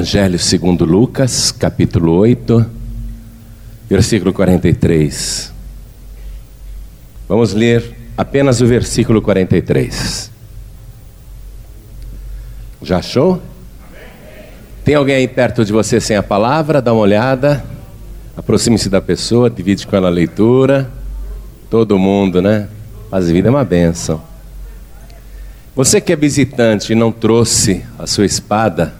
Evangelho segundo Lucas, capítulo 8, versículo 43. Vamos ler apenas o versículo 43. Já achou? Tem alguém aí perto de você sem a palavra? Dá uma olhada. Aproxime-se da pessoa, divide com ela a leitura. Todo mundo, né? Paz e vida é uma benção. Você que é visitante e não trouxe a sua espada,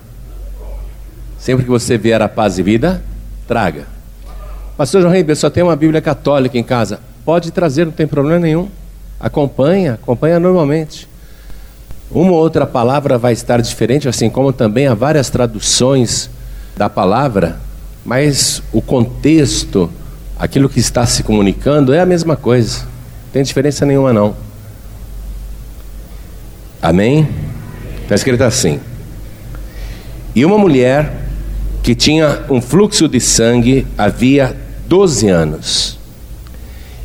sempre que você vier a paz e vida, traga. Pastor João Ribeiro, só tem uma Bíblia católica em casa. Pode trazer, não tem problema nenhum. Acompanha, acompanha normalmente. Uma ou outra palavra vai estar diferente, assim como também há várias traduções da palavra, mas o contexto, aquilo que está se comunicando é a mesma coisa. Não tem diferença nenhuma não. Amém? Está escrito assim: E uma mulher que tinha um fluxo de sangue havia 12 anos,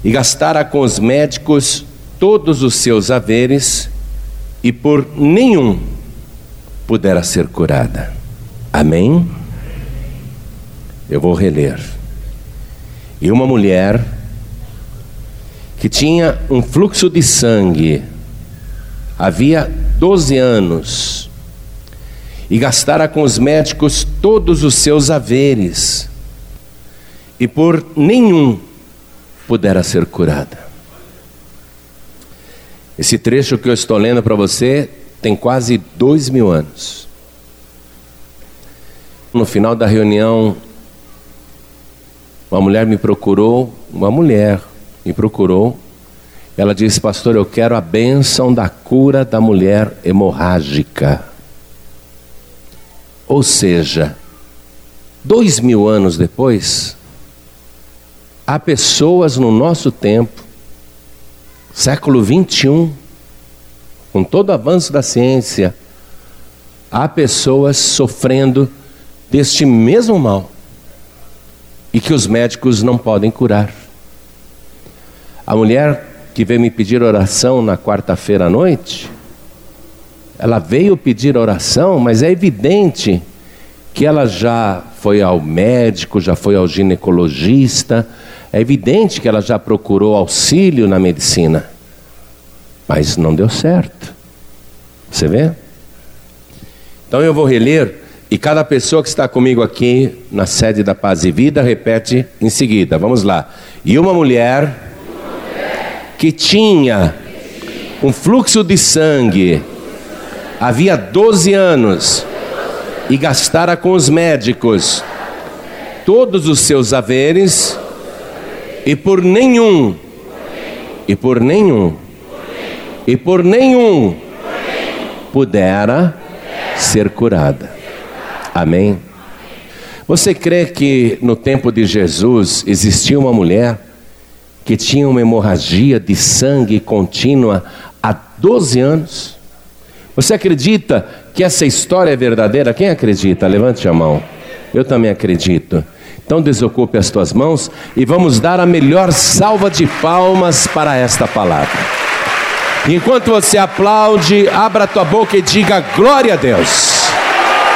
e gastara com os médicos todos os seus haveres, e por nenhum pudera ser curada. Amém? Eu vou reler. E uma mulher que tinha um fluxo de sangue, havia 12 anos, e gastara com os médicos todos os seus haveres, e por nenhum pudera ser curada. Esse trecho que eu estou lendo para você tem quase dois mil anos. No final da reunião, uma mulher me procurou, uma mulher me procurou. Ela disse, pastor, eu quero a bênção da cura da mulher hemorrágica. Ou seja, dois mil anos depois, há pessoas no nosso tempo século 21, com todo o avanço da ciência, há pessoas sofrendo deste mesmo mal e que os médicos não podem curar. A mulher que veio me pedir oração na quarta-feira à noite, ela veio pedir oração, mas é evidente que ela já foi ao médico, já foi ao ginecologista, é evidente que ela já procurou auxílio na medicina, mas não deu certo. Você vê? Então eu vou reler e cada pessoa que está comigo aqui na sede da Paz e Vida repete em seguida. Vamos lá. E uma mulher que tinha um fluxo de sangue havia 12 anos e gastara com os médicos todos os seus haveres e por nenhum, e por nenhum, e por nenhum pudera ser curada. Amém? Você crê que no tempo de Jesus existia uma mulher que tinha uma hemorragia de sangue contínua há 12 anos? Você acredita que essa história é verdadeira? Quem acredita? Levante a mão. Eu também acredito. Então desocupe as tuas mãos e vamos dar a melhor salva de palmas para esta palavra. Enquanto você aplaude, abra a tua boca e diga glória a Deus.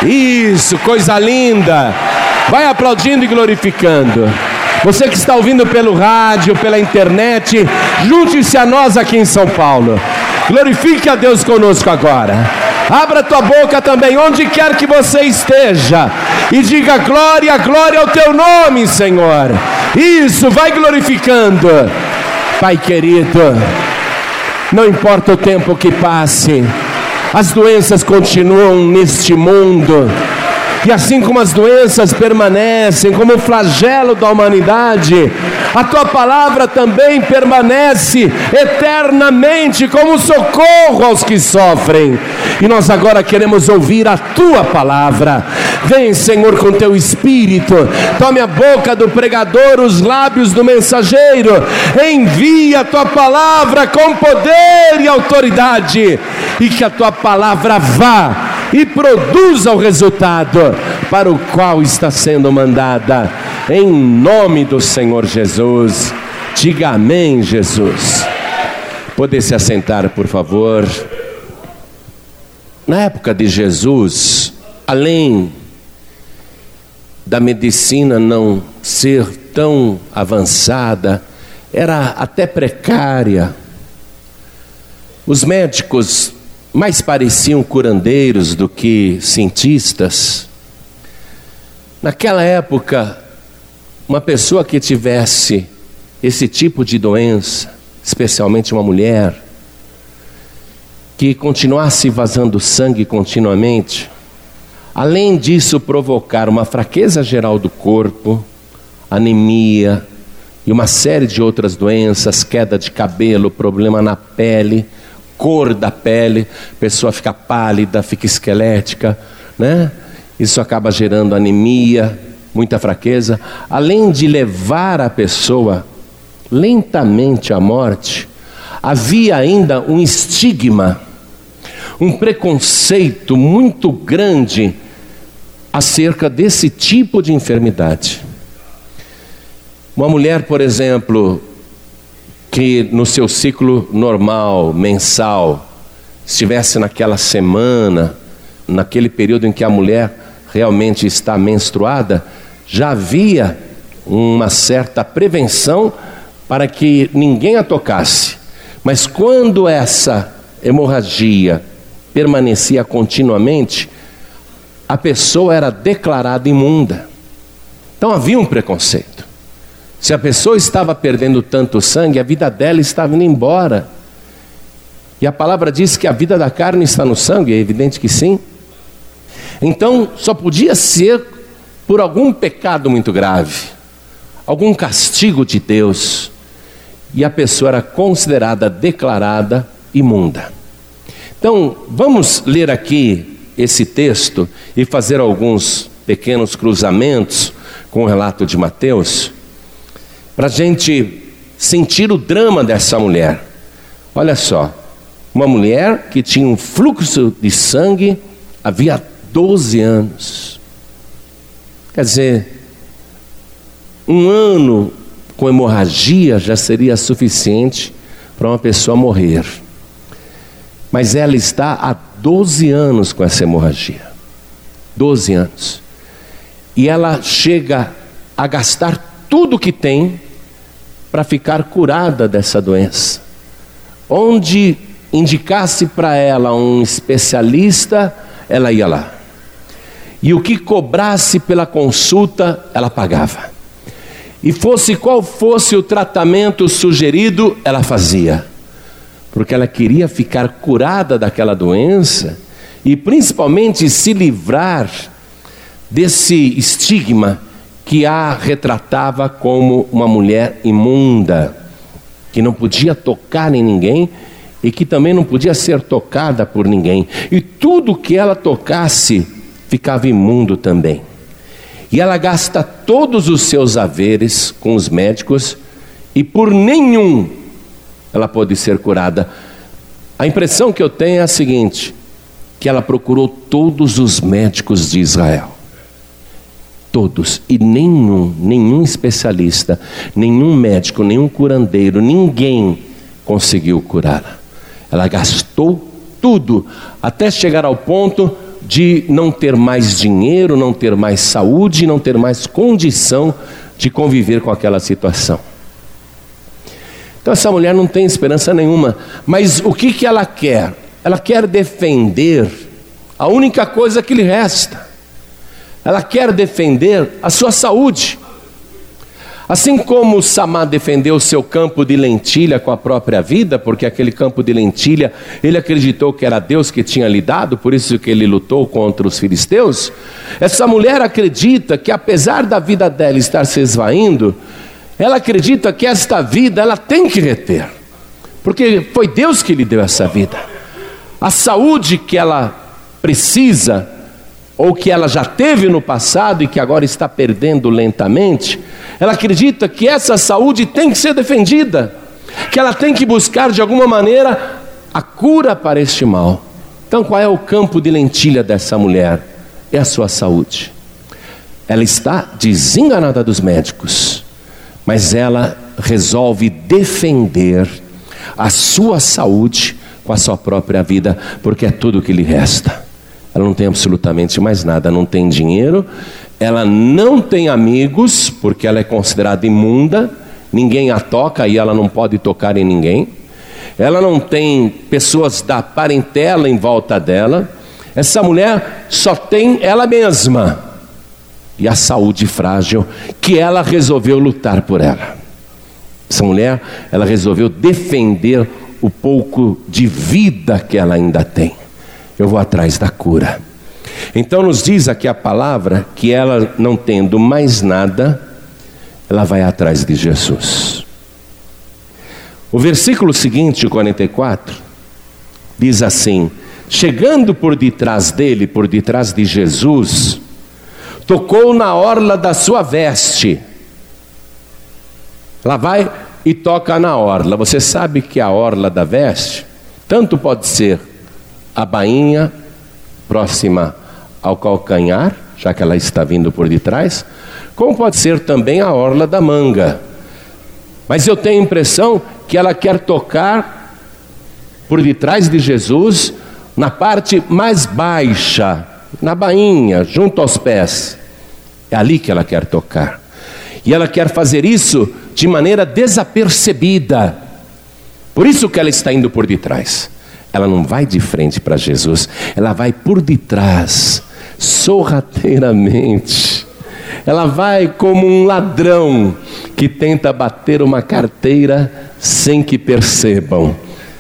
Isso, coisa linda. Vai aplaudindo e glorificando. Você que está ouvindo pelo rádio, pela internet, junte-se a nós aqui em São Paulo. Glorifique a Deus conosco agora. Abra tua boca também, onde quer que você esteja, e diga glória, glória ao teu nome, Senhor. Isso, vai glorificando. Pai querido, não importa o tempo que passe, as doenças continuam neste mundo. E assim como as doenças permanecem como o flagelo da humanidade, a tua palavra também permanece eternamente como socorro aos que sofrem. E nós agora queremos ouvir a tua palavra. Vem, Senhor, com teu espírito. Tome a boca do pregador, os lábios do mensageiro. Envia a tua palavra com poder e autoridade. E que a tua palavra vá e produza o resultado para o qual está sendo mandada. Em nome do Senhor Jesus. Diga amém, Jesus. Poder se assentar, por favor. Na época de Jesus, além da medicina não ser tão avançada, era até precária. Os médicos mais pareciam curandeiros do que cientistas. Naquela época, uma pessoa que tivesse esse tipo de doença, especialmente uma mulher, que continuasse vazando sangue continuamente, além disso provocar uma fraqueza geral do corpo, anemia e uma série de outras doenças, queda de cabelo, problema na pele, cor da pele, pessoa fica pálida, fica esquelética, né? Isso acaba gerando anemia, muita fraqueza, além de levar a pessoa lentamente à morte, havia ainda um estigma, um preconceito muito grande acerca desse tipo de enfermidade. Uma mulher, por exemplo, que no seu ciclo normal, mensal, estivesse naquela semana, naquele período em que a mulher realmente está menstruada, já havia uma certa prevenção para que ninguém a tocasse. Mas quando essa hemorragia permanecia continuamente, a pessoa era declarada imunda. Então havia um preconceito. Se a pessoa estava perdendo tanto sangue, a vida dela estava indo embora. E a palavra diz que a vida da carne está no sangue, é evidente que sim. Então, só podia ser por algum pecado muito grave, algum castigo de Deus, e a pessoa era considerada, declarada imunda. Então, vamos ler aqui esse texto e fazer alguns pequenos cruzamentos com o relato de Mateus, para a gente sentir o drama dessa mulher. Olha só, uma mulher que tinha um fluxo de sangue havia 12 anos. Quer dizer, um ano com hemorragia já seria suficiente para uma pessoa morrer. Mas ela está há 12 anos com essa hemorragia. 12 anos. E ela chega a gastar tudo que tem para ficar curada dessa doença. Onde indicasse para ela um especialista, ela ia lá e o que cobrasse pela consulta, ela pagava. E fosse qual fosse o tratamento sugerido, ela fazia. Porque ela queria ficar curada daquela doença e principalmente se livrar desse estigma que a retratava como uma mulher imunda, que não podia tocar em ninguém e que também não podia ser tocada por ninguém. E tudo que ela tocasse ficava imundo também. E ela gasta todos os seus haveres com os médicos e por nenhum ela pode ser curada. A impressão que eu tenho é a seguinte: que ela procurou todos os médicos de Israel. Todos, e nenhum, nenhum especialista, nenhum médico, nenhum curandeiro, ninguém conseguiu curá-la. Ela gastou tudo até chegar ao ponto de não ter mais dinheiro, não ter mais saúde, não ter mais condição de conviver com aquela situação. Então essa mulher não tem esperança nenhuma, mas o que, que ela quer? Ela quer defender a única coisa que lhe resta. Ela quer defender a sua saúde. Assim como Samá defendeu seu campo de lentilha com a própria vida, porque aquele campo de lentilha ele acreditou que era Deus que tinha lhe dado, por isso que ele lutou contra os filisteus. Essa mulher acredita que apesar da vida dela estar se esvaindo, ela acredita que esta vida ela tem que reter, porque foi Deus que lhe deu essa vida. A saúde que ela precisa, ou que ela já teve no passado e que agora está perdendo lentamente, ela acredita que essa saúde tem que ser defendida, que ela tem que buscar de alguma maneira a cura para este mal. Então, qual é o campo de lentilha dessa mulher? É a sua saúde. Ela está desenganada dos médicos, mas ela resolve defender a sua saúde com a sua própria vida, porque é tudo que lhe resta. Ela não tem absolutamente mais nada, não tem dinheiro, ela não tem amigos, porque ela é considerada imunda, ninguém a toca e ela não pode tocar em ninguém. Ela não tem pessoas da parentela em volta dela. Essa mulher só tem ela mesma e a saúde frágil que ela resolveu lutar por ela. Essa mulher, ela resolveu defender o pouco de vida que ela ainda tem. Eu vou atrás da cura. Então nos diz aqui a palavra que ela não tendo mais nada, ela vai atrás de Jesus. O versículo seguinte, 44, diz assim: Chegando por detrás dele, por detrás de Jesus, tocou na orla da sua veste. Ela vai e toca na orla. Você sabe que a orla da veste, tanto pode ser a bainha próxima ao calcanhar, já que ela está vindo por detrás, como pode ser também a orla da manga. Mas eu tenho a impressão que ela quer tocar por detrás de Jesus, na parte mais baixa, na bainha, junto aos pés. É ali que ela quer tocar. E ela quer fazer isso de maneira desapercebida. Por isso que ela está indo por detrás. Ela não vai de frente para Jesus, ela vai por detrás, sorrateiramente. Ela vai como um ladrão que tenta bater uma carteira sem que percebam.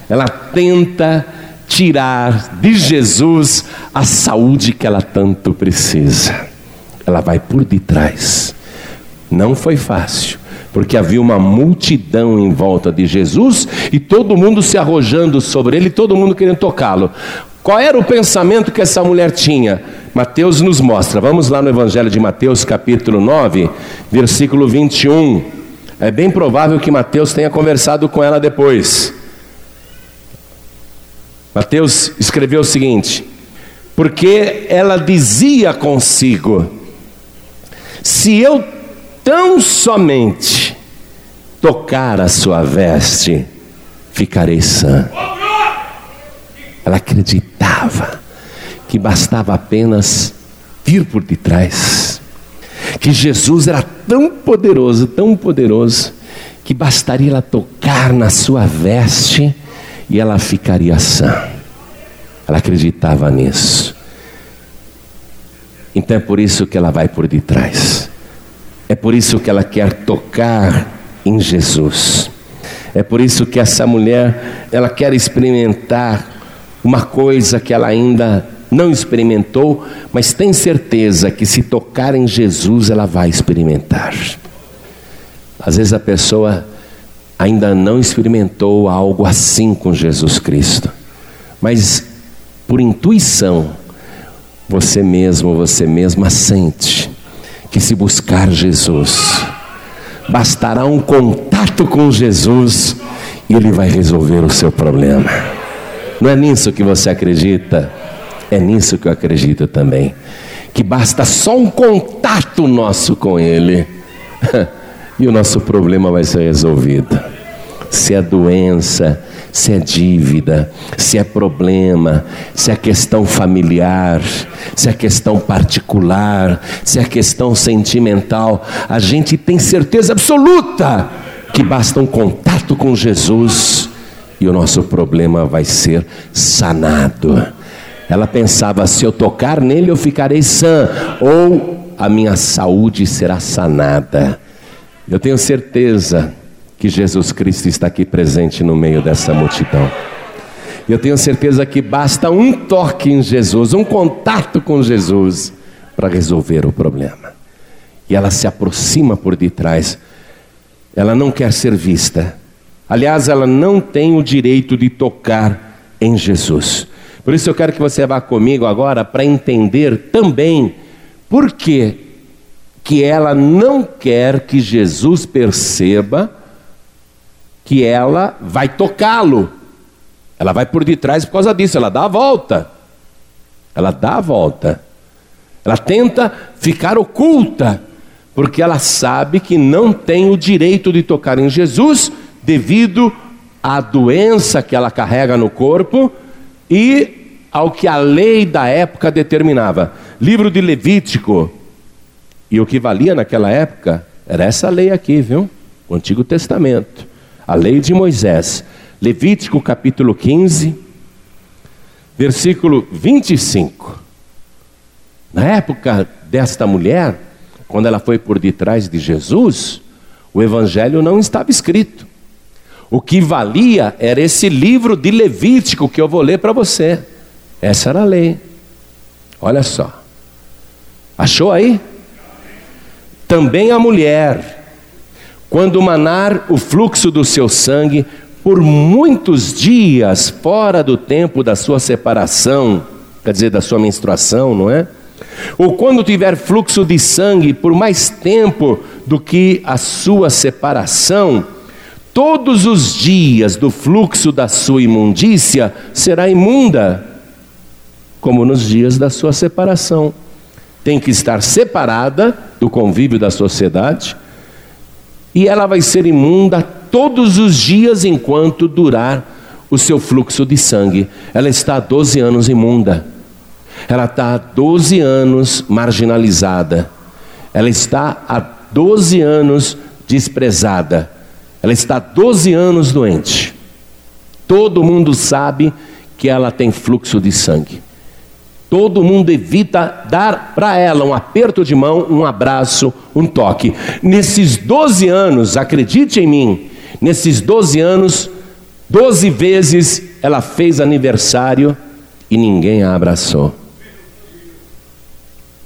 Ela tenta tirar de Jesus a saúde que ela tanto precisa. Ela vai por detrás. Não foi fácil porque havia uma multidão em volta de Jesus e todo mundo se arrojando sobre ele, todo mundo querendo tocá-lo. Qual era o pensamento que essa mulher tinha? Mateus nos mostra. Vamos lá no Evangelho de Mateus, capítulo 9, versículo 21. É bem provável que Mateus tenha conversado com ela depois. Mateus escreveu o seguinte: Porque ela dizia consigo: Se eu tão somente tocar a sua veste, ficarei sã. Ela acreditava que bastava apenas vir por detrás, que Jesus era tão poderoso, tão poderoso, que bastaria ela tocar na sua veste e ela ficaria sã. Ela acreditava nisso. Então é por isso que ela vai por detrás. É por isso que ela quer tocar em Jesus. É por isso que essa mulher, ela quer experimentar uma coisa que ela ainda não experimentou, mas tem certeza que se tocar em Jesus, ela vai experimentar. Às vezes a pessoa ainda não experimentou algo assim com Jesus Cristo, mas por intuição, você mesmo, você mesma sente que se buscar Jesus, bastará um contato com Jesus e Ele vai resolver o seu problema. Não é nisso que você acredita? É nisso que eu acredito também. Que basta só um contato nosso com Ele e o nosso problema vai ser resolvido. Se é doença, se é dívida, se é problema, se é questão familiar, se é questão particular, se é questão sentimental, a gente tem certeza absoluta que basta um contato com Jesus e o nosso problema vai ser sanado. Ela pensava: se eu tocar nele, eu ficarei sã, ou a minha saúde será sanada. Eu tenho certeza que Jesus Cristo está aqui presente no meio dessa multidão. Eu tenho certeza que basta um toque em Jesus, um contato com Jesus, para resolver o problema. E ela se aproxima por detrás, ela não quer ser vista. Aliás, ela não tem o direito de tocar em Jesus. Por isso eu quero que você vá comigo agora para entender também por que que ela não quer que Jesus perceba que ela vai tocá-lo. Ela vai por detrás por causa disso, ela dá a volta. Ela dá a volta. Ela tenta ficar oculta, porque ela sabe que não tem o direito de tocar em Jesus devido à doença que ela carrega no corpo e ao que a lei da época determinava. Livro de Levítico. E o que valia naquela época era essa lei aqui, viu? O Antigo Testamento. A lei de Moisés. Levítico capítulo 15, versículo 25. Na época desta mulher, quando ela foi por detrás de Jesus, o evangelho não estava escrito. O que valia era esse livro de Levítico que eu vou ler para você. Essa era a lei. Olha só. Achou aí? Também a mulher, quando manar o fluxo do seu sangue, por muitos dias fora do tempo da sua separação, quer dizer, da sua menstruação, não é? Ou quando tiver fluxo de sangue por mais tempo do que a sua separação, todos os dias do fluxo da sua imundícia será imunda, como nos dias da sua separação. Tem que estar separada do convívio da sociedade, e ela vai ser imunda todos os dias enquanto durar o seu fluxo de sangue. Ela está há 12 anos imunda. Ela está há 12 anos marginalizada. Ela está há 12 anos desprezada. Ela está há 12 anos doente. Todo mundo sabe que ela tem fluxo de sangue. Todo mundo evita dar para ela um aperto de mão, um abraço, um toque. Nesses 12 anos, acredite em mim, Nesses 12 anos, 12 vezes ela fez aniversário e ninguém a abraçou.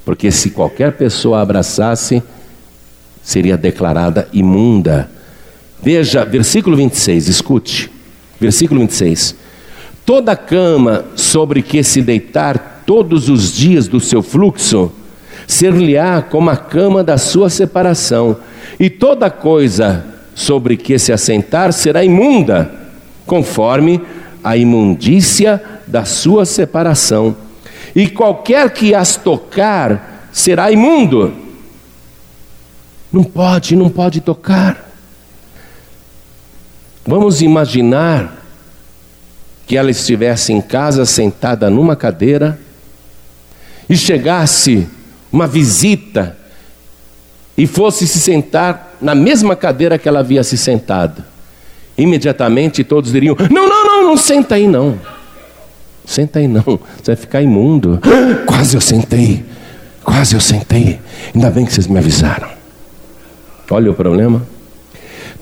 Porque se qualquer pessoa a abraçasse, seria declarada imunda. Veja, versículo 26, escute. Versículo 26. Toda cama sobre que se deitar todos os dias do seu fluxo, ser-lhe-á como a cama da sua separação, e toda coisa sobre que se assentar será imunda, conforme a imundícia da sua separação. E qualquer que as tocar será imundo. Não pode, não pode tocar. Vamos imaginar que ela estivesse em casa sentada numa cadeira e chegasse uma visita e fosse se sentar na mesma cadeira que ela havia se sentado. Imediatamente todos diriam: Não, não, não, não senta aí não. Senta aí não, você vai ficar imundo. Quase eu sentei, quase eu sentei. Ainda bem que vocês me avisaram. Olha o problema.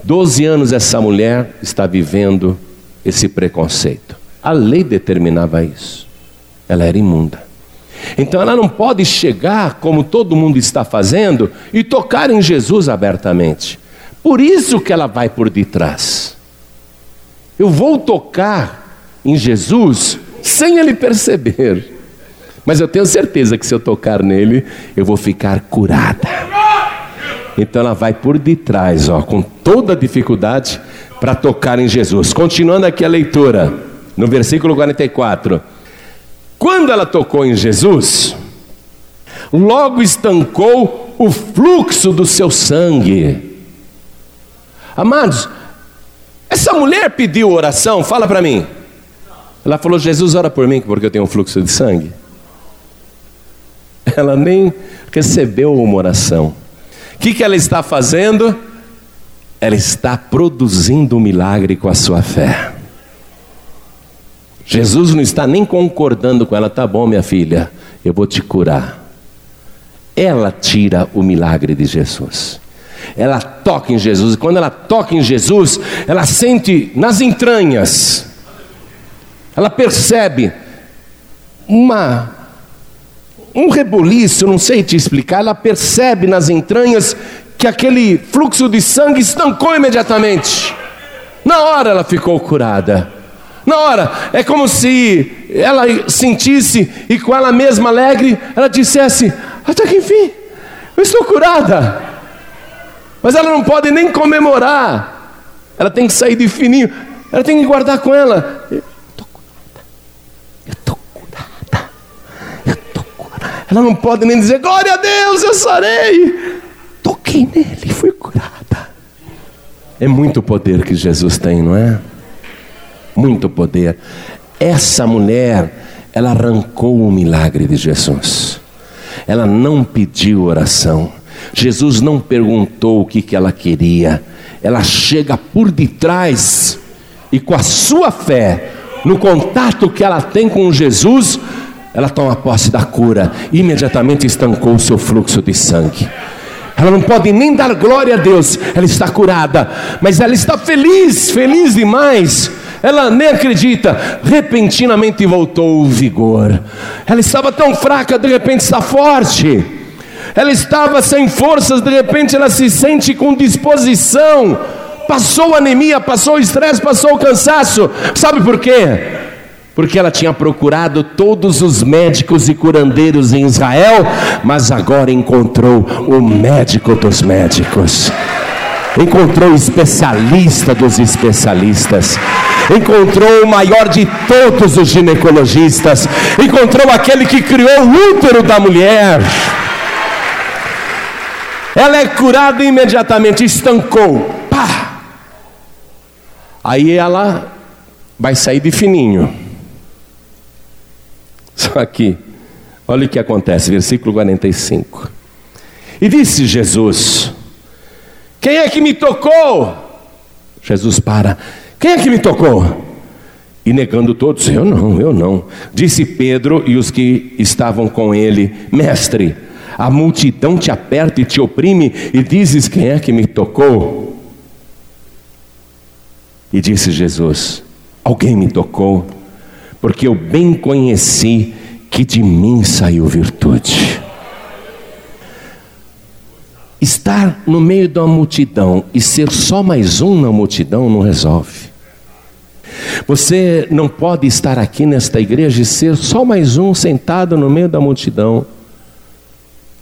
Doze anos essa mulher está vivendo esse preconceito. A lei determinava isso. Ela era imunda. Então ela não pode chegar, como todo mundo está fazendo, e tocar em Jesus abertamente. Por isso que ela vai por detrás. Eu vou tocar em Jesus sem ele perceber. Mas eu tenho certeza que se eu tocar nele, eu vou ficar curada. Então ela vai por detrás, ó, com toda a dificuldade, para tocar em Jesus. Continuando aqui a leitura, no versículo 44. Quando ela tocou em Jesus, logo estancou o fluxo do seu sangue. Amados, essa mulher pediu oração, fala para mim. Ela falou: Jesus, ora por mim, porque eu tenho um fluxo de sangue. Ela nem recebeu uma oração. O que, que ela está fazendo? Ela está produzindo um milagre com a sua fé. Jesus não está nem concordando com ela, tá bom, minha filha, eu vou te curar. Ela tira o milagre de Jesus. Ela toca em Jesus, e quando ela toca em Jesus, ela sente nas entranhas, ela percebe uma um reboliço, não sei te explicar, ela percebe nas entranhas que aquele fluxo de sangue estancou imediatamente. Na hora ela ficou curada. Na hora, é como se ela sentisse e com ela mesma alegre, ela dissesse: Até que enfim, eu estou curada. Mas ela não pode nem comemorar, ela tem que sair de fininho, ela tem que guardar com ela. Eu estou curada, eu estou curada. Ela não pode nem dizer: Glória a Deus, eu sarei. Toquei nele fui curada. É muito poder que Jesus tem, não é? Muito poder. Essa mulher, ela arrancou o milagre de Jesus. Ela não pediu oração. Jesus não perguntou o que, que ela queria. Ela chega por detrás e com a sua fé, no contato que ela tem com Jesus, ela toma posse da cura. Imediatamente estancou o seu fluxo de sangue. Ela não pode nem dar glória a Deus, ela está curada, mas ela está feliz, feliz demais. Ela nem acredita, repentinamente voltou o vigor. Ela estava tão fraca, de repente está forte. Ela estava sem forças, de repente ela se sente com disposição. Passou anemia, passou estresse, passou cansaço. Sabe por quê? Porque ela tinha procurado todos os médicos e curandeiros em Israel, mas agora encontrou o médico dos médicos. Encontrou o especialista dos especialistas encontrou o maior de todos os ginecologistas, encontrou aquele que criou o útero da mulher. Ela é curada imediatamente, estancou. Pá! Aí ela vai sair de fininho. Só que, olha o que acontece, versículo 45. E disse Jesus: Quem é que me tocou? Jesus para. Quem é que me tocou? E negando todos, eu não, eu não. Disse Pedro e os que estavam com ele: Mestre, a multidão te aperta e te oprime, e dizes: Quem é que me tocou? E disse Jesus: Alguém me tocou, porque eu bem conheci que de mim saiu virtude. Estar no meio da multidão e ser só mais um na multidão não resolve. Você não pode estar aqui nesta igreja e ser só mais um sentado no meio da multidão.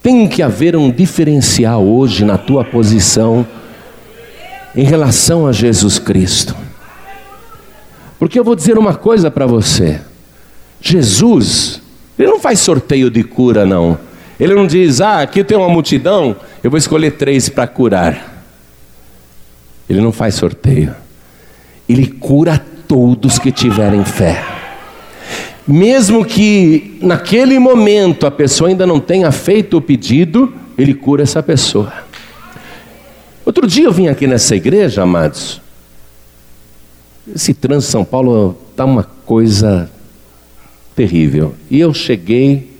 Tem que haver um diferencial hoje na tua posição em relação a Jesus Cristo. Porque eu vou dizer uma coisa para você: Jesus, ele não faz sorteio de cura, não. Ele não diz, ah, aqui tem uma multidão, eu vou escolher três para curar. Ele não faz sorteio. Ele cura todos que tiverem fé. Mesmo que naquele momento a pessoa ainda não tenha feito o pedido, ele cura essa pessoa. Outro dia eu vim aqui nessa igreja, amados. Esse trânsito São Paulo está uma coisa terrível. E eu cheguei,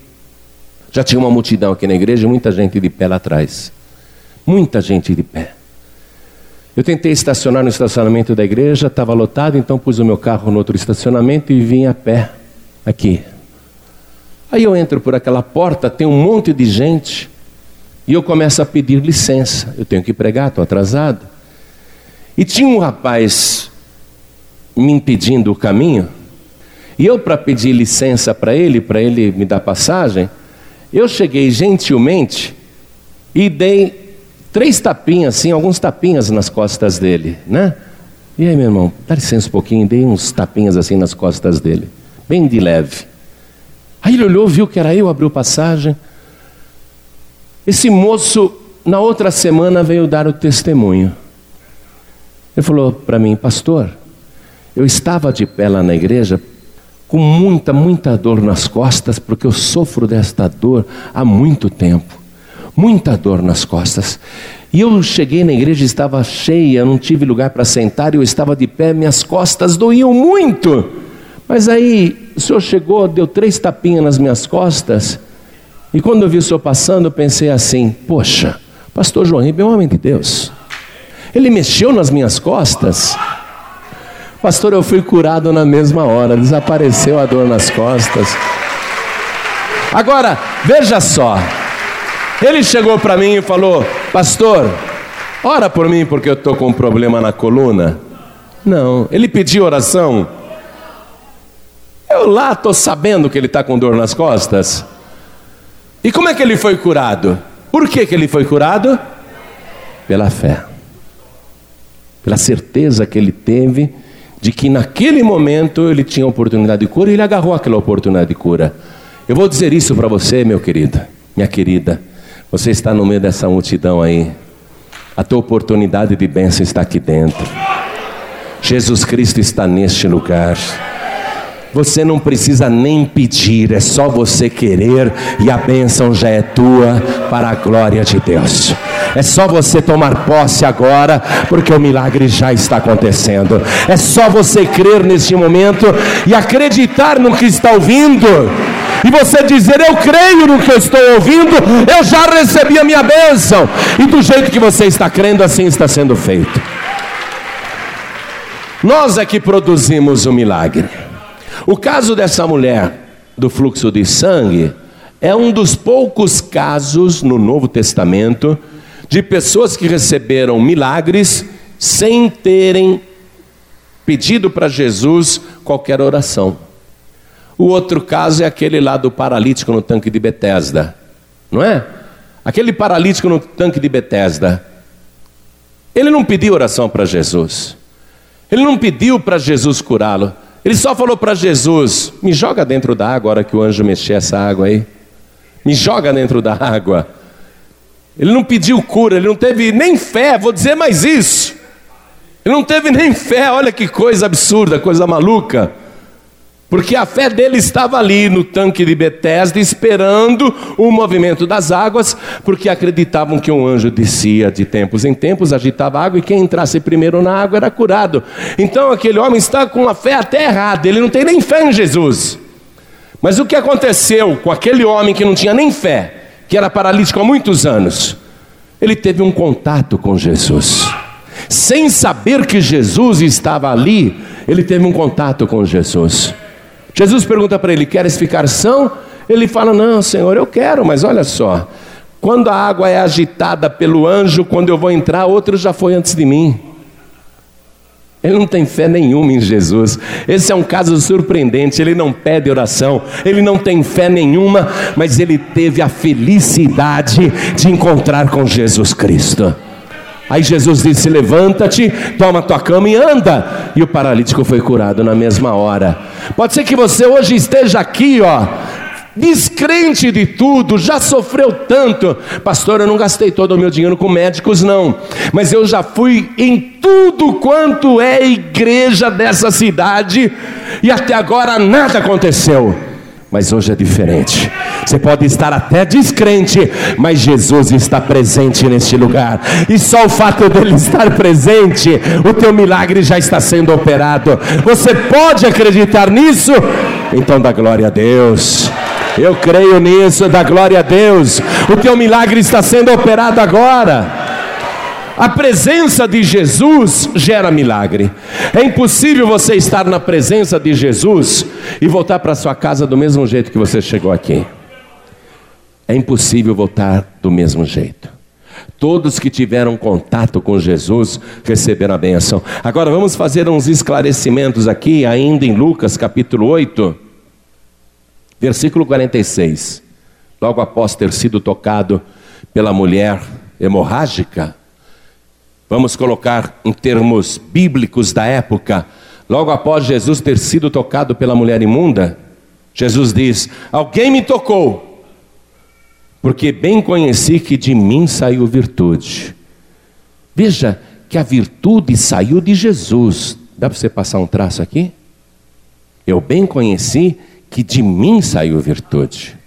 já tinha uma multidão aqui na igreja, muita gente de pé lá atrás. Muita gente de pé. Eu tentei estacionar no estacionamento da igreja, estava lotado, então pus o meu carro no outro estacionamento e vim a pé aqui. Aí eu entro por aquela porta, tem um monte de gente, e eu começo a pedir licença. Eu tenho que pregar, estou atrasado. E tinha um rapaz me impedindo o caminho, e eu, para pedir licença para ele, para ele me dar passagem, eu cheguei gentilmente e dei três tapinhas, assim, alguns tapinhas nas costas dele, né? E aí, meu irmão, dá licença um pouquinho, dei uns tapinhas assim nas costas dele, bem de leve. Aí ele olhou, viu que era eu, abriu passagem. Esse moço, na outra semana, veio dar o testemunho. Ele falou para mim, pastor, eu estava de pé lá na igreja com muita, muita dor nas costas, porque eu sofro desta dor há muito tempo muita dor nas costas. E eu cheguei na igreja, estava cheia, não tive lugar para sentar, eu estava de pé, minhas costas doíam muito. Mas aí o senhor chegou, deu três tapinhas nas minhas costas, e quando eu vi o senhor passando, eu pensei assim: poxa, pastor João Ribeiro é um homem de Deus. Ele mexeu nas minhas costas. Pastor, eu fui curado na mesma hora, desapareceu a dor nas costas. Agora, veja só, ele chegou para mim e falou: Pastor, ora por mim porque eu estou com um problema na coluna. Não, ele pediu oração. Eu lá estou sabendo que ele está com dor nas costas. E como é que ele foi curado? Por que, que ele foi curado? Pela fé. Pela certeza que ele teve de que naquele momento ele tinha oportunidade de cura e ele agarrou aquela oportunidade de cura. Eu vou dizer isso para você, meu querido, minha querida. Você está no meio dessa multidão aí. A tua oportunidade de bênção está aqui dentro. Jesus Cristo está neste lugar. Você não precisa nem pedir, é só você querer e a bênção já é tua para a glória de Deus. É só você tomar posse agora, porque o milagre já está acontecendo. É só você crer neste momento e acreditar no que está ouvindo. E você dizer, eu creio no que eu estou ouvindo, eu já recebi a minha bênção. E do jeito que você está crendo, assim está sendo feito. Nós é que produzimos o milagre. O caso dessa mulher do fluxo de sangue é um dos poucos casos no Novo Testamento de pessoas que receberam milagres sem terem pedido para Jesus qualquer oração. O outro caso é aquele lá do paralítico no tanque de Betesda, não é? Aquele paralítico no tanque de Betesda. Ele não pediu oração para Jesus. Ele não pediu para Jesus curá-lo. Ele só falou para Jesus: me joga dentro da água, hora que o anjo mexer essa água aí. Me joga dentro da água. Ele não pediu cura, ele não teve nem fé, vou dizer mais isso. Ele não teve nem fé, olha que coisa absurda, coisa maluca. Porque a fé dele estava ali no tanque de Betesda, esperando o movimento das águas, porque acreditavam que um anjo descia de tempos em tempos, agitava a água, e quem entrasse primeiro na água era curado. Então aquele homem está com a fé até errada, ele não tem nem fé em Jesus. Mas o que aconteceu com aquele homem que não tinha nem fé, que era paralítico há muitos anos? Ele teve um contato com Jesus. Sem saber que Jesus estava ali, ele teve um contato com Jesus. Jesus pergunta para ele: Queres ficar são? Ele fala: Não, Senhor, eu quero, mas olha só. Quando a água é agitada pelo anjo, quando eu vou entrar, outro já foi antes de mim. Ele não tem fé nenhuma em Jesus. Esse é um caso surpreendente. Ele não pede oração, ele não tem fé nenhuma, mas ele teve a felicidade de encontrar com Jesus Cristo. Aí Jesus disse: Levanta-te, toma tua cama e anda. E o paralítico foi curado na mesma hora. Pode ser que você hoje esteja aqui, ó, descrente de tudo, já sofreu tanto. Pastor, eu não gastei todo o meu dinheiro com médicos, não. Mas eu já fui em tudo quanto é igreja dessa cidade e até agora nada aconteceu. Mas hoje é diferente. Você pode estar até descrente, mas Jesus está presente neste lugar. E só o fato dele estar presente, o teu milagre já está sendo operado. Você pode acreditar nisso? Então dá glória a Deus. Eu creio nisso, dá glória a Deus. O teu milagre está sendo operado agora. A presença de Jesus gera milagre. É impossível você estar na presença de Jesus e voltar para sua casa do mesmo jeito que você chegou aqui. É impossível voltar do mesmo jeito. Todos que tiveram contato com Jesus receberam a bênção. Agora vamos fazer uns esclarecimentos aqui, ainda em Lucas capítulo 8, versículo 46. Logo após ter sido tocado pela mulher hemorrágica, vamos colocar em termos bíblicos da época, logo após Jesus ter sido tocado pela mulher imunda, Jesus diz: Alguém me tocou, porque bem conheci que de mim saiu virtude. Veja que a virtude saiu de Jesus. Dá para você passar um traço aqui? Eu bem conheci que de mim saiu virtude.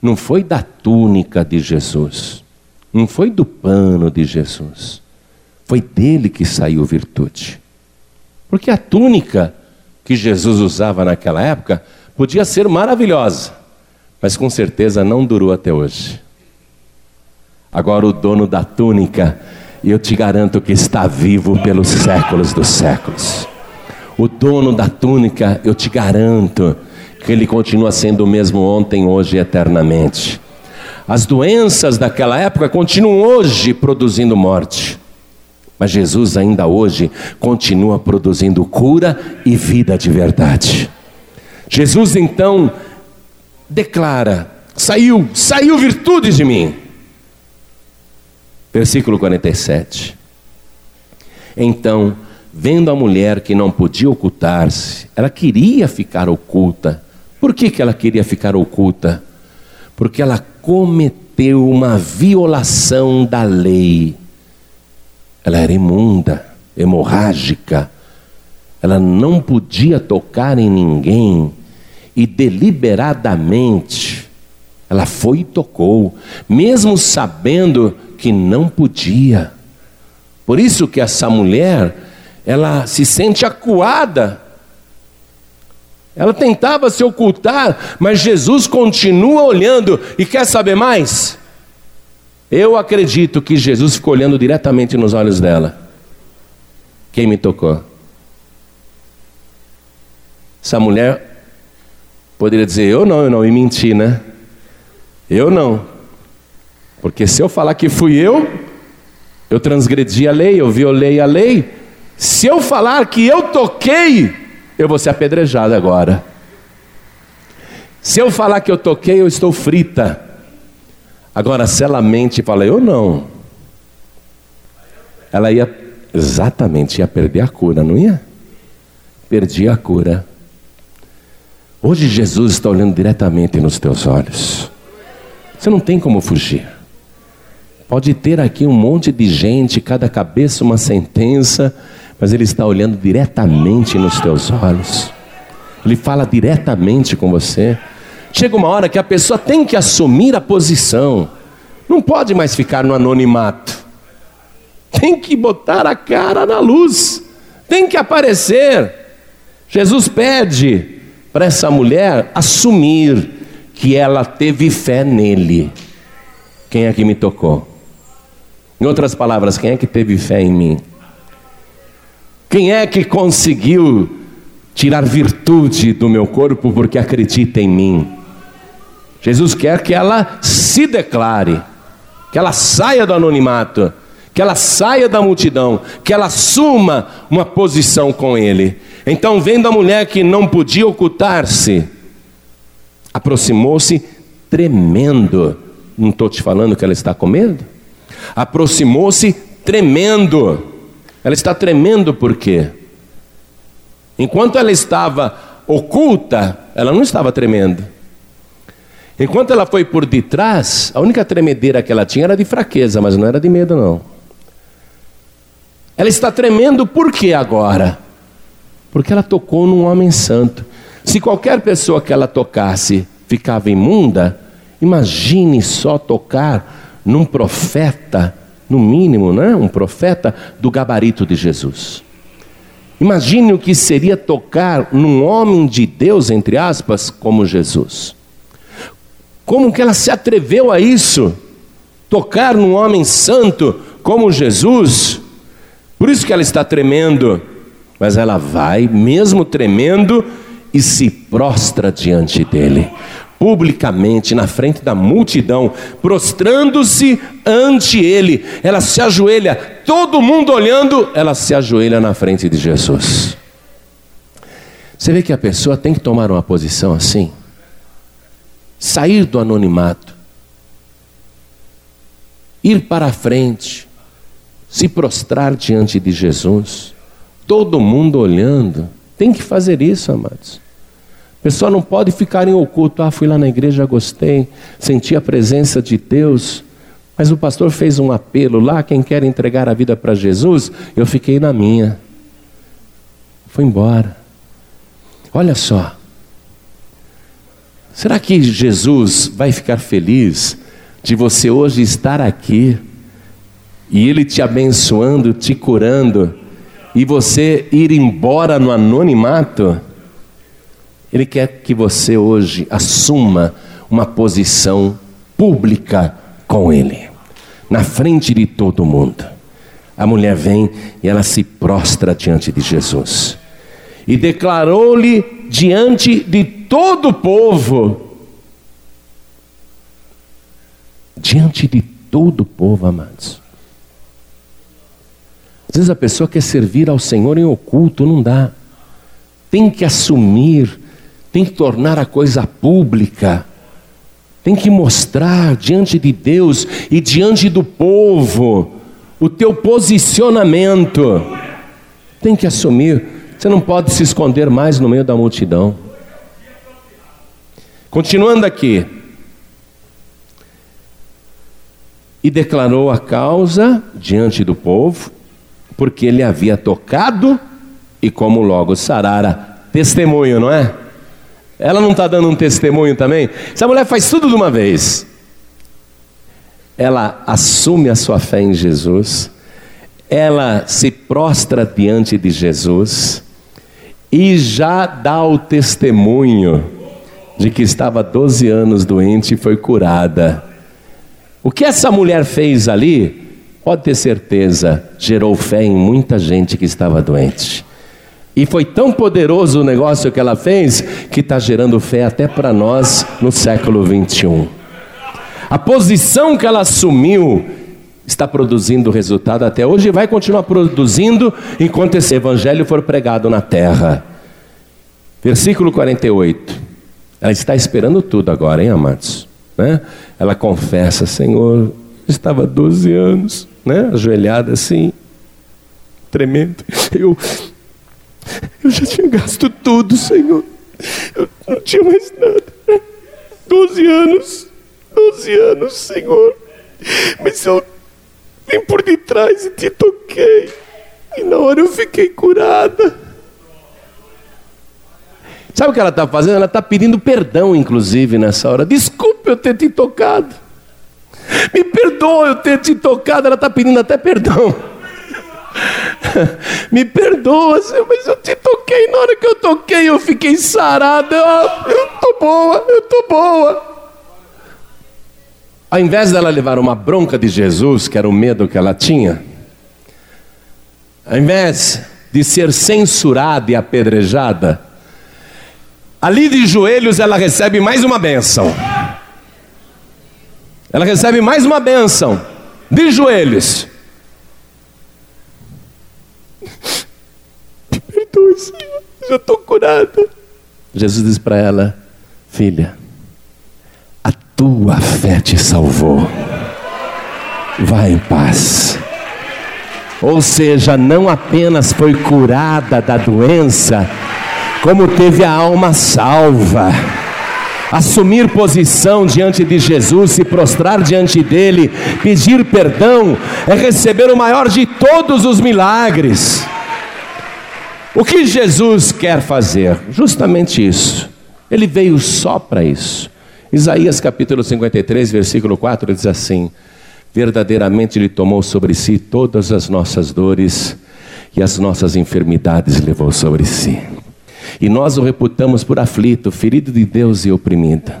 Não foi da túnica de Jesus, não foi do pano de Jesus foi dele que saiu virtude. Porque a túnica que Jesus usava naquela época podia ser maravilhosa, mas com certeza não durou até hoje. Agora, o dono da túnica, eu te garanto que está vivo pelos séculos dos séculos. O dono da túnica, eu te garanto que ele continua sendo o mesmo ontem, hoje e eternamente. As doenças daquela época continuam hoje produzindo morte. Mas Jesus ainda hoje continua produzindo cura e vida de verdade. Jesus então declara: saiu, saiu virtude de mim. Versículo 47. Então, vendo a mulher que não podia ocultar-se, ela queria ficar oculta. Por que, que ela queria ficar oculta? Porque ela cometeu uma violação da lei ela era imunda, hemorrágica, ela não podia tocar em ninguém e deliberadamente ela foi e tocou, mesmo sabendo que não podia. Por isso que essa mulher, ela se sente acuada. Ela tentava se ocultar, mas Jesus continua olhando e quer saber mais? Eu acredito que Jesus ficou olhando diretamente nos olhos dela. Quem me tocou? Essa mulher poderia dizer: Eu não, eu não, e mentir, né? Eu não. Porque se eu falar que fui eu, eu transgredi a lei, eu violei a lei. Se eu falar que eu toquei, eu vou ser apedrejado agora. Se eu falar que eu toquei, eu estou frita. Agora, se ela mente e fala, eu não, ela ia, exatamente, ia perder a cura, não ia? Perdi a cura. Hoje Jesus está olhando diretamente nos teus olhos. Você não tem como fugir. Pode ter aqui um monte de gente, cada cabeça uma sentença, mas Ele está olhando diretamente nos teus olhos. Ele fala diretamente com você. Chega uma hora que a pessoa tem que assumir a posição, não pode mais ficar no anonimato, tem que botar a cara na luz, tem que aparecer. Jesus pede para essa mulher assumir que ela teve fé nele. Quem é que me tocou? Em outras palavras, quem é que teve fé em mim? Quem é que conseguiu tirar virtude do meu corpo porque acredita em mim? Jesus quer que ela se declare, que ela saia do anonimato, que ela saia da multidão, que ela assuma uma posição com Ele. Então, vendo a mulher que não podia ocultar-se, aproximou-se tremendo. Não estou te falando que ela está com medo? Aproximou-se tremendo. Ela está tremendo por quê? Enquanto ela estava oculta, ela não estava tremendo. Enquanto ela foi por detrás, a única tremedeira que ela tinha era de fraqueza, mas não era de medo, não. Ela está tremendo por quê agora? Porque ela tocou num homem santo. Se qualquer pessoa que ela tocasse ficava imunda, imagine só tocar num profeta, no mínimo, né? um profeta do gabarito de Jesus. Imagine o que seria tocar num homem de Deus, entre aspas, como Jesus. Como que ela se atreveu a isso? Tocar num homem santo como Jesus? Por isso que ela está tremendo. Mas ela vai, mesmo tremendo, e se prostra diante dele, publicamente, na frente da multidão, prostrando-se ante ele. Ela se ajoelha, todo mundo olhando, ela se ajoelha na frente de Jesus. Você vê que a pessoa tem que tomar uma posição assim, sair do anonimato, ir para a frente, se prostrar diante de Jesus, todo mundo olhando. Tem que fazer isso, amados. Pessoa não pode ficar em oculto. Ah, fui lá na igreja, gostei, senti a presença de Deus. Mas o pastor fez um apelo lá, quem quer entregar a vida para Jesus, eu fiquei na minha. Fui embora. Olha só. Será que Jesus vai ficar feliz de você hoje estar aqui e Ele te abençoando, te curando? e você ir embora no anonimato, Ele quer que você hoje assuma uma posição pública com Ele, na frente de todo mundo. A mulher vem e ela se prostra diante de Jesus e declarou-lhe diante de todo o povo, diante de todo o povo, amados às vezes a pessoa quer servir ao Senhor em oculto, não dá. Tem que assumir, tem que tornar a coisa pública, tem que mostrar diante de Deus e diante do povo o teu posicionamento. Tem que assumir, você não pode se esconder mais no meio da multidão. Continuando aqui. E declarou a causa diante do povo, porque ele havia tocado e como logo sarara. Testemunho, não é? Ela não está dando um testemunho também? Essa mulher faz tudo de uma vez. Ela assume a sua fé em Jesus, ela se prostra diante de Jesus e já dá o testemunho de que estava 12 anos doente e foi curada. O que essa mulher fez ali, pode ter certeza, gerou fé em muita gente que estava doente. E foi tão poderoso o negócio que ela fez que está gerando fé até para nós no século 21. A posição que ela assumiu está produzindo resultado até hoje e vai continuar produzindo enquanto esse evangelho for pregado na terra. Versículo 48. Ela está esperando tudo agora, hein, amados? Né? Ela confessa, Senhor, estava 12 anos, né? ajoelhada assim, tremendo. Eu eu já tinha gasto tudo, Senhor. Eu não tinha mais nada. Doze anos. Doze anos, Senhor. Mas eu vim por detrás e te toquei. E na hora eu fiquei curada. Sabe o que ela está fazendo? Ela está pedindo perdão, inclusive, nessa hora. Desculpe eu ter te tocado. Me perdoa eu ter te tocado. Ela está pedindo até perdão. Me perdoa, Senhor, mas eu te toquei. Na hora que eu toquei, eu fiquei sarada. Eu, eu tô boa, eu tô boa. Ao invés dela levar uma bronca de Jesus, que era o medo que ela tinha, ao invés de ser censurada e apedrejada, ali de joelhos ela recebe mais uma bênção. Ela recebe mais uma bênção de joelhos. Me perdoe, Senhor, já estou curada. Jesus diz para ela: Filha, a tua fé te salvou. Vá em paz. Ou seja, não apenas foi curada da doença, como teve a alma salva. Assumir posição diante de Jesus, se prostrar diante dele, pedir perdão, é receber o maior de todos os milagres. O que Jesus quer fazer? Justamente isso. Ele veio só para isso. Isaías capítulo 53, versículo 4 diz assim: Verdadeiramente Ele tomou sobre si todas as nossas dores e as nossas enfermidades levou sobre si. E nós o reputamos por aflito, ferido de Deus e oprimido.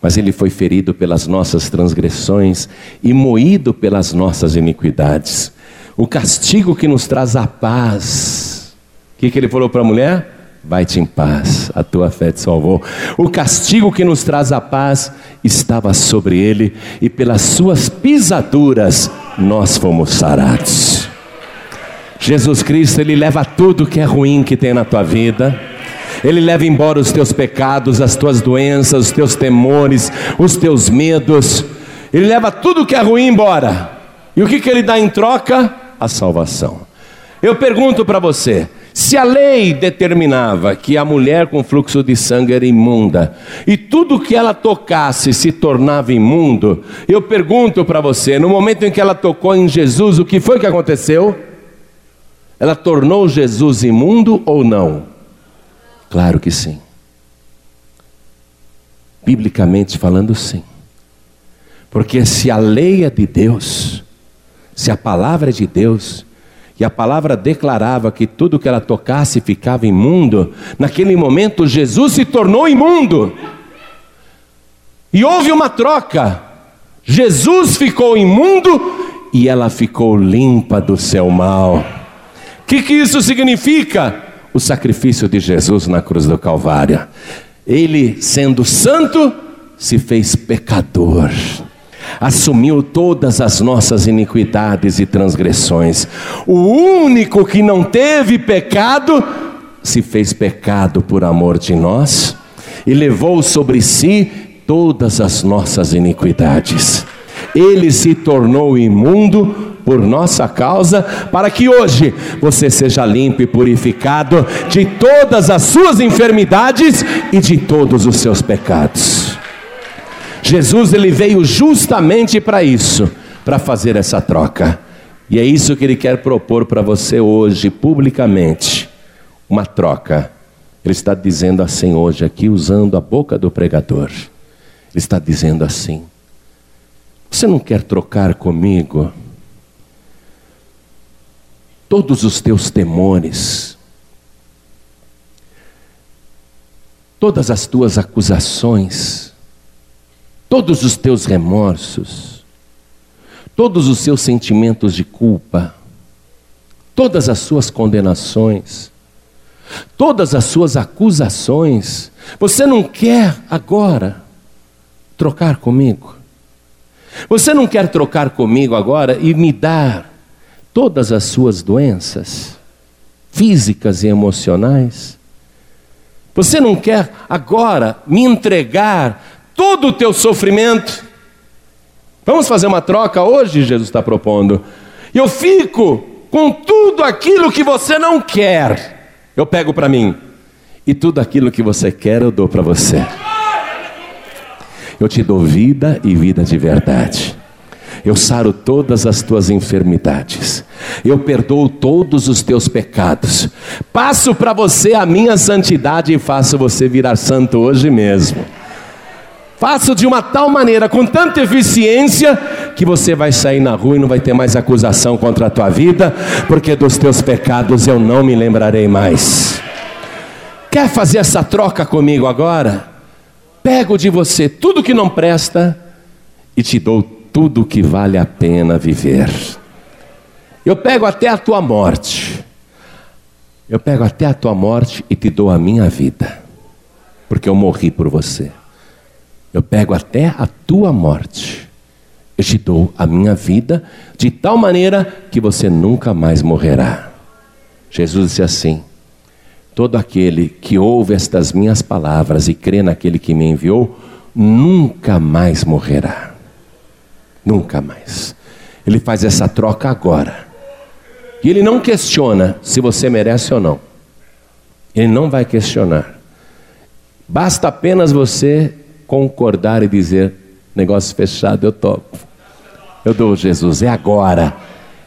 Mas ele foi ferido pelas nossas transgressões e moído pelas nossas iniquidades. O castigo que nos traz a paz. O que, que ele falou para a mulher? Vai-te em paz, a tua fé te salvou. O castigo que nos traz a paz estava sobre ele, e pelas suas pisaduras nós fomos sarados. Jesus Cristo, Ele leva tudo que é ruim que tem na tua vida ele leva embora os teus pecados, as tuas doenças, os teus temores, os teus medos. Ele leva tudo que é ruim embora. E o que, que ele dá em troca? A salvação. Eu pergunto para você: se a lei determinava que a mulher com fluxo de sangue era imunda e tudo que ela tocasse se tornava imundo, eu pergunto para você: no momento em que ela tocou em Jesus, o que foi que aconteceu? Ela tornou Jesus imundo ou não? Claro que sim. Biblicamente falando, sim. Porque se a lei é de Deus, se a palavra é de Deus, e a palavra declarava que tudo que ela tocasse ficava imundo, naquele momento Jesus se tornou imundo. E houve uma troca. Jesus ficou imundo e ela ficou limpa do seu mal. O que, que isso significa? O sacrifício de Jesus na cruz do Calvário. Ele, sendo santo, se fez pecador, assumiu todas as nossas iniquidades e transgressões. O único que não teve pecado, se fez pecado por amor de nós e levou sobre si todas as nossas iniquidades. Ele se tornou imundo por nossa causa, para que hoje você seja limpo e purificado de todas as suas enfermidades e de todos os seus pecados. Jesus ele veio justamente para isso, para fazer essa troca. E é isso que ele quer propor para você hoje publicamente. uma troca. Ele está dizendo assim hoje aqui, usando a boca do pregador. Ele está dizendo assim: Você não quer trocar comigo todos os teus temores, todas as tuas acusações, todos os teus remorsos, todos os seus sentimentos de culpa, todas as suas condenações, todas as suas acusações. Você não quer agora trocar comigo? Você não quer trocar comigo agora e me dar todas as suas doenças físicas e emocionais? Você não quer agora me entregar todo o teu sofrimento? Vamos fazer uma troca hoje, Jesus está propondo. Eu fico com tudo aquilo que você não quer eu pego para mim. E tudo aquilo que você quer eu dou para você. Eu te dou vida e vida de verdade. Eu saro todas as tuas enfermidades. Eu perdoo todos os teus pecados. Passo para você a minha santidade e faço você virar santo hoje mesmo. Faço de uma tal maneira, com tanta eficiência, que você vai sair na rua e não vai ter mais acusação contra a tua vida, porque dos teus pecados eu não me lembrarei mais. Quer fazer essa troca comigo agora? Pego de você tudo que não presta e te dou tudo que vale a pena viver. Eu pego até a tua morte. Eu pego até a tua morte e te dou a minha vida, porque eu morri por você. Eu pego até a tua morte. Eu te dou a minha vida de tal maneira que você nunca mais morrerá. Jesus disse assim: Todo aquele que ouve estas minhas palavras e crê naquele que me enviou, nunca mais morrerá. Nunca mais. Ele faz essa troca agora. E ele não questiona se você merece ou não. Ele não vai questionar. Basta apenas você concordar e dizer: negócio fechado, eu topo. Eu dou, Jesus, é agora.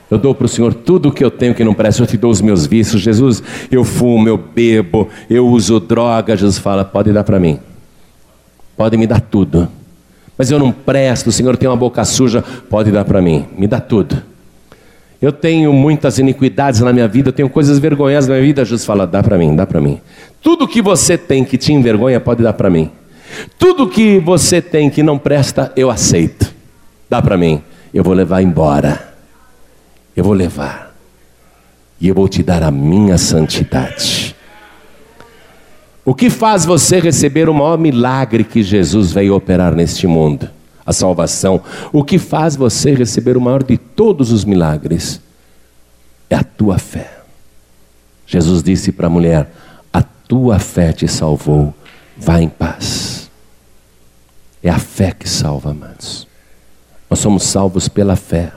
Eu dou para o Senhor tudo o que eu tenho que não presta, eu te dou os meus vícios. Jesus, eu fumo, eu bebo, eu uso droga. Jesus fala: pode dar para mim, pode me dar tudo. Mas eu não presto, o Senhor tem uma boca suja, pode dar para mim, me dá tudo. Eu tenho muitas iniquidades na minha vida, eu tenho coisas vergonhosas na minha vida. Jesus fala: dá para mim, dá para mim. Tudo que você tem que te envergonha, pode dar para mim. Tudo que você tem que não presta, eu aceito. Dá para mim. Eu vou levar embora. Eu vou levar. E eu vou te dar a minha santidade. O que faz você receber o maior milagre que Jesus veio operar neste mundo? A salvação. O que faz você receber o maior de todos os milagres? É a tua fé. Jesus disse para a mulher: A tua fé te salvou. Vá em paz. É a fé que salva, amados. Nós somos salvos pela fé.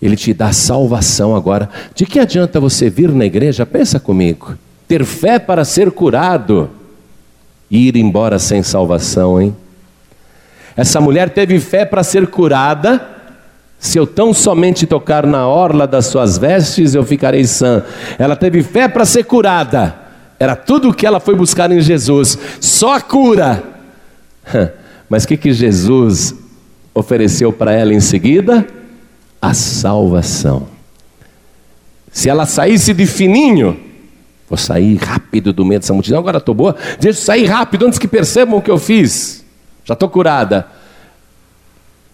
Ele te dá salvação agora. De que adianta você vir na igreja? Pensa comigo. Ter fé para ser curado e ir embora sem salvação, hein? Essa mulher teve fé para ser curada. Se eu tão somente tocar na orla das suas vestes, eu ficarei sã. Ela teve fé para ser curada. Era tudo o que ela foi buscar em Jesus. Só a cura. Mas o que, que Jesus ofereceu para ela em seguida? A salvação. Se ela saísse de fininho, vou sair rápido do meio dessa multidão, agora estou boa, deixa eu sair rápido antes que percebam o que eu fiz. Já estou curada.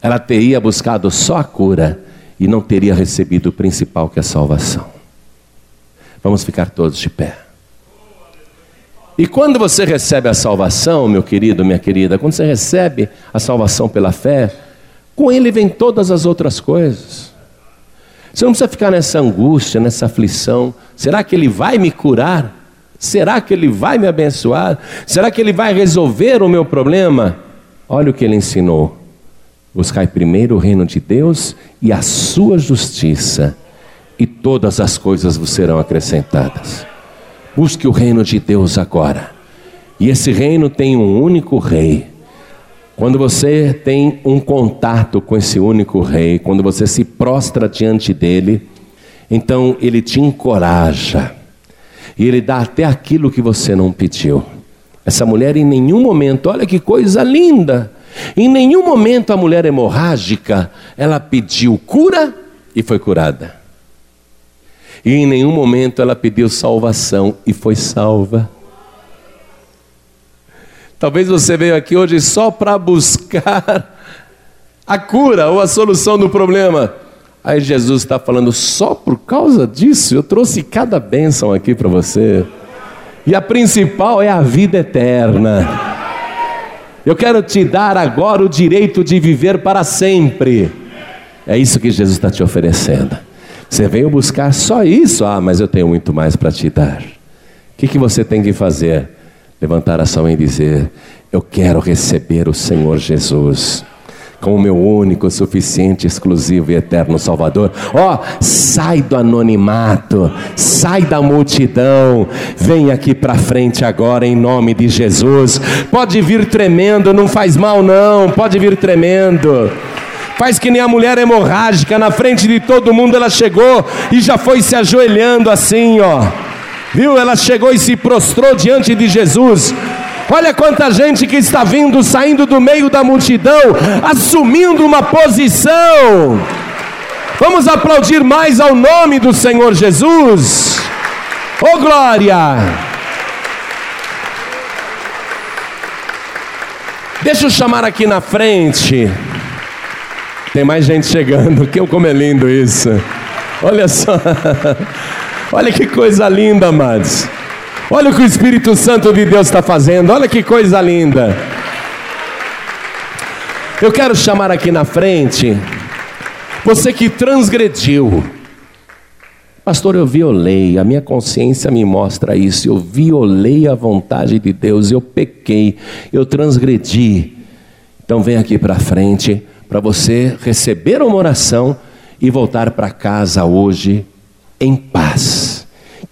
Ela teria buscado só a cura e não teria recebido o principal que é a salvação. Vamos ficar todos de pé. E quando você recebe a salvação, meu querido, minha querida, quando você recebe a salvação pela fé, com ele vem todas as outras coisas. Você não precisa ficar nessa angústia, nessa aflição. Será que ele vai me curar? Será que ele vai me abençoar? Será que ele vai resolver o meu problema? Olha o que ele ensinou. Buscai primeiro o reino de Deus e a sua justiça, e todas as coisas vos serão acrescentadas. Busque o reino de Deus agora. E esse reino tem um único rei. Quando você tem um contato com esse único rei, quando você se prostra diante dele, então ele te encoraja. E Ele dá até aquilo que você não pediu. Essa mulher, em nenhum momento, olha que coisa linda, em nenhum momento a mulher hemorrágica, ela pediu cura e foi curada. E em nenhum momento ela pediu salvação e foi salva. Talvez você veio aqui hoje só para buscar a cura ou a solução do problema. Aí Jesus está falando, só por causa disso eu trouxe cada bênção aqui para você. E a principal é a vida eterna. Eu quero te dar agora o direito de viver para sempre. É isso que Jesus está te oferecendo. Você veio buscar só isso? Ah, mas eu tenho muito mais para te dar. O que, que você tem que fazer? Levantar a mão e dizer: Eu quero receber o Senhor Jesus como meu único, suficiente, exclusivo e eterno Salvador. Ó, oh, sai do anonimato, sai da multidão, vem aqui para frente agora em nome de Jesus. Pode vir tremendo, não faz mal não, pode vir tremendo. Faz que nem a mulher hemorrágica, na frente de todo mundo ela chegou e já foi se ajoelhando assim, ó. Viu? Ela chegou e se prostrou diante de Jesus. Olha quanta gente que está vindo, saindo do meio da multidão, assumindo uma posição. Vamos aplaudir mais ao nome do Senhor Jesus. Oh glória! Deixa eu chamar aqui na frente. Tem mais gente chegando. Que como é lindo isso. Olha só. Olha que coisa linda, amados. Olha o que o Espírito Santo de Deus está fazendo, olha que coisa linda. Eu quero chamar aqui na frente você que transgrediu. Pastor, eu violei, a minha consciência me mostra isso. Eu violei a vontade de Deus, eu pequei, eu transgredi. Então vem aqui para frente para você receber uma oração e voltar para casa hoje em paz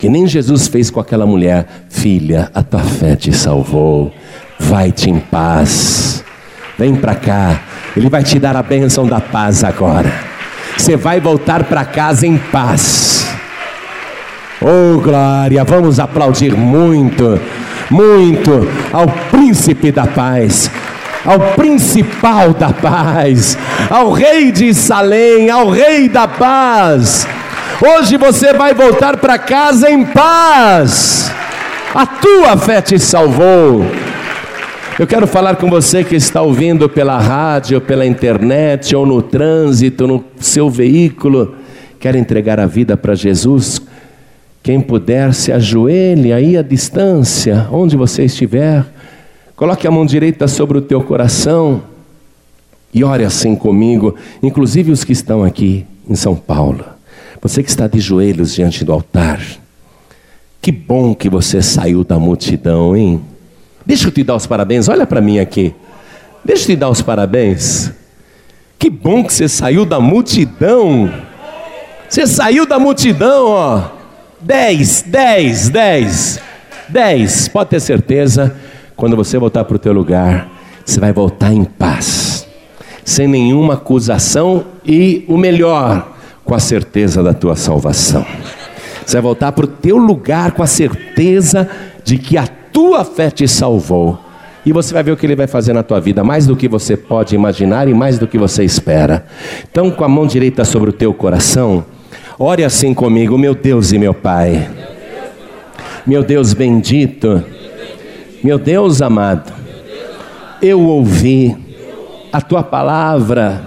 que nem Jesus fez com aquela mulher: Filha, a tua fé te salvou, vai-te em paz, vem para cá, Ele vai te dar a bênção da paz agora. Você vai voltar para casa em paz. Oh glória, vamos aplaudir muito, muito ao príncipe da paz, ao principal da paz, ao rei de Salém, ao rei da paz. Hoje você vai voltar para casa em paz. A tua fé te salvou. Eu quero falar com você que está ouvindo pela rádio, pela internet ou no trânsito, no seu veículo, quer entregar a vida para Jesus. Quem puder, se ajoelhe aí à distância, onde você estiver. Coloque a mão direita sobre o teu coração e ore assim comigo, inclusive os que estão aqui em São Paulo. Você que está de joelhos diante do altar, que bom que você saiu da multidão, hein? Deixa eu te dar os parabéns, olha para mim aqui. Deixa eu te dar os parabéns. Que bom que você saiu da multidão. Você saiu da multidão, ó. Dez, dez, dez, dez. Pode ter certeza, quando você voltar para o teu lugar, você vai voltar em paz, sem nenhuma acusação e o melhor, com a certeza da tua salvação. Você vai voltar para o teu lugar com a certeza de que a tua fé te salvou. E você vai ver o que ele vai fazer na tua vida, mais do que você pode imaginar e mais do que você espera. Então, com a mão direita sobre o teu coração, ore assim comigo, meu Deus e meu Pai. Meu Deus bendito, meu Deus amado, eu ouvi a tua palavra,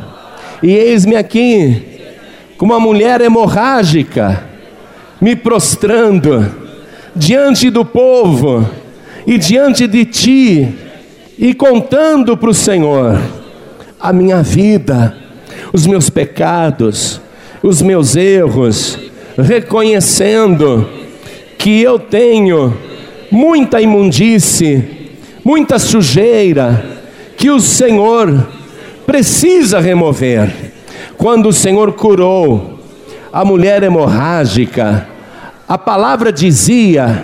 e eis-me aqui uma mulher hemorrágica, me prostrando diante do povo e diante de ti, e contando para o Senhor a minha vida, os meus pecados, os meus erros, reconhecendo que eu tenho muita imundície, muita sujeira, que o Senhor precisa remover quando o Senhor curou a mulher hemorrágica, a palavra dizia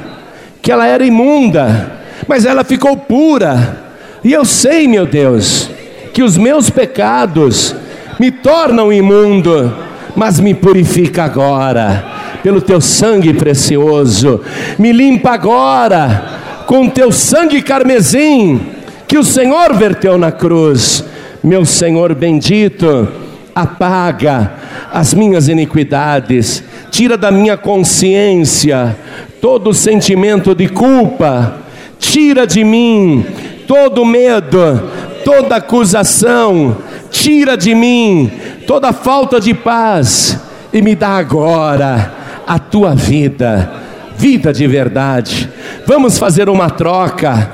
que ela era imunda, mas ela ficou pura. E eu sei, meu Deus, que os meus pecados me tornam imundo, mas me purifica agora, pelo teu sangue precioso, me limpa agora, com teu sangue carmesim, que o Senhor verteu na cruz, meu Senhor bendito, apaga as minhas iniquidades, tira da minha consciência todo sentimento de culpa, tira de mim todo medo, toda acusação, tira de mim toda falta de paz e me dá agora a tua vida, vida de verdade. Vamos fazer uma troca.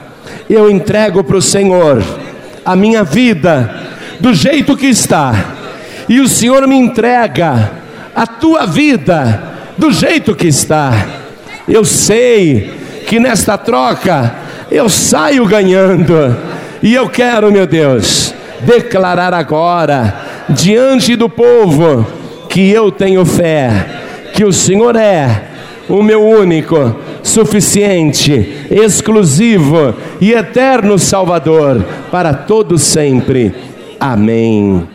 Eu entrego para o Senhor a minha vida do jeito que está, e o Senhor me entrega a tua vida do jeito que está. Eu sei que nesta troca eu saio ganhando. E eu quero, meu Deus, declarar agora, diante do povo, que eu tenho fé, que o Senhor é o meu único, suficiente, exclusivo e eterno Salvador para todos sempre. Amém.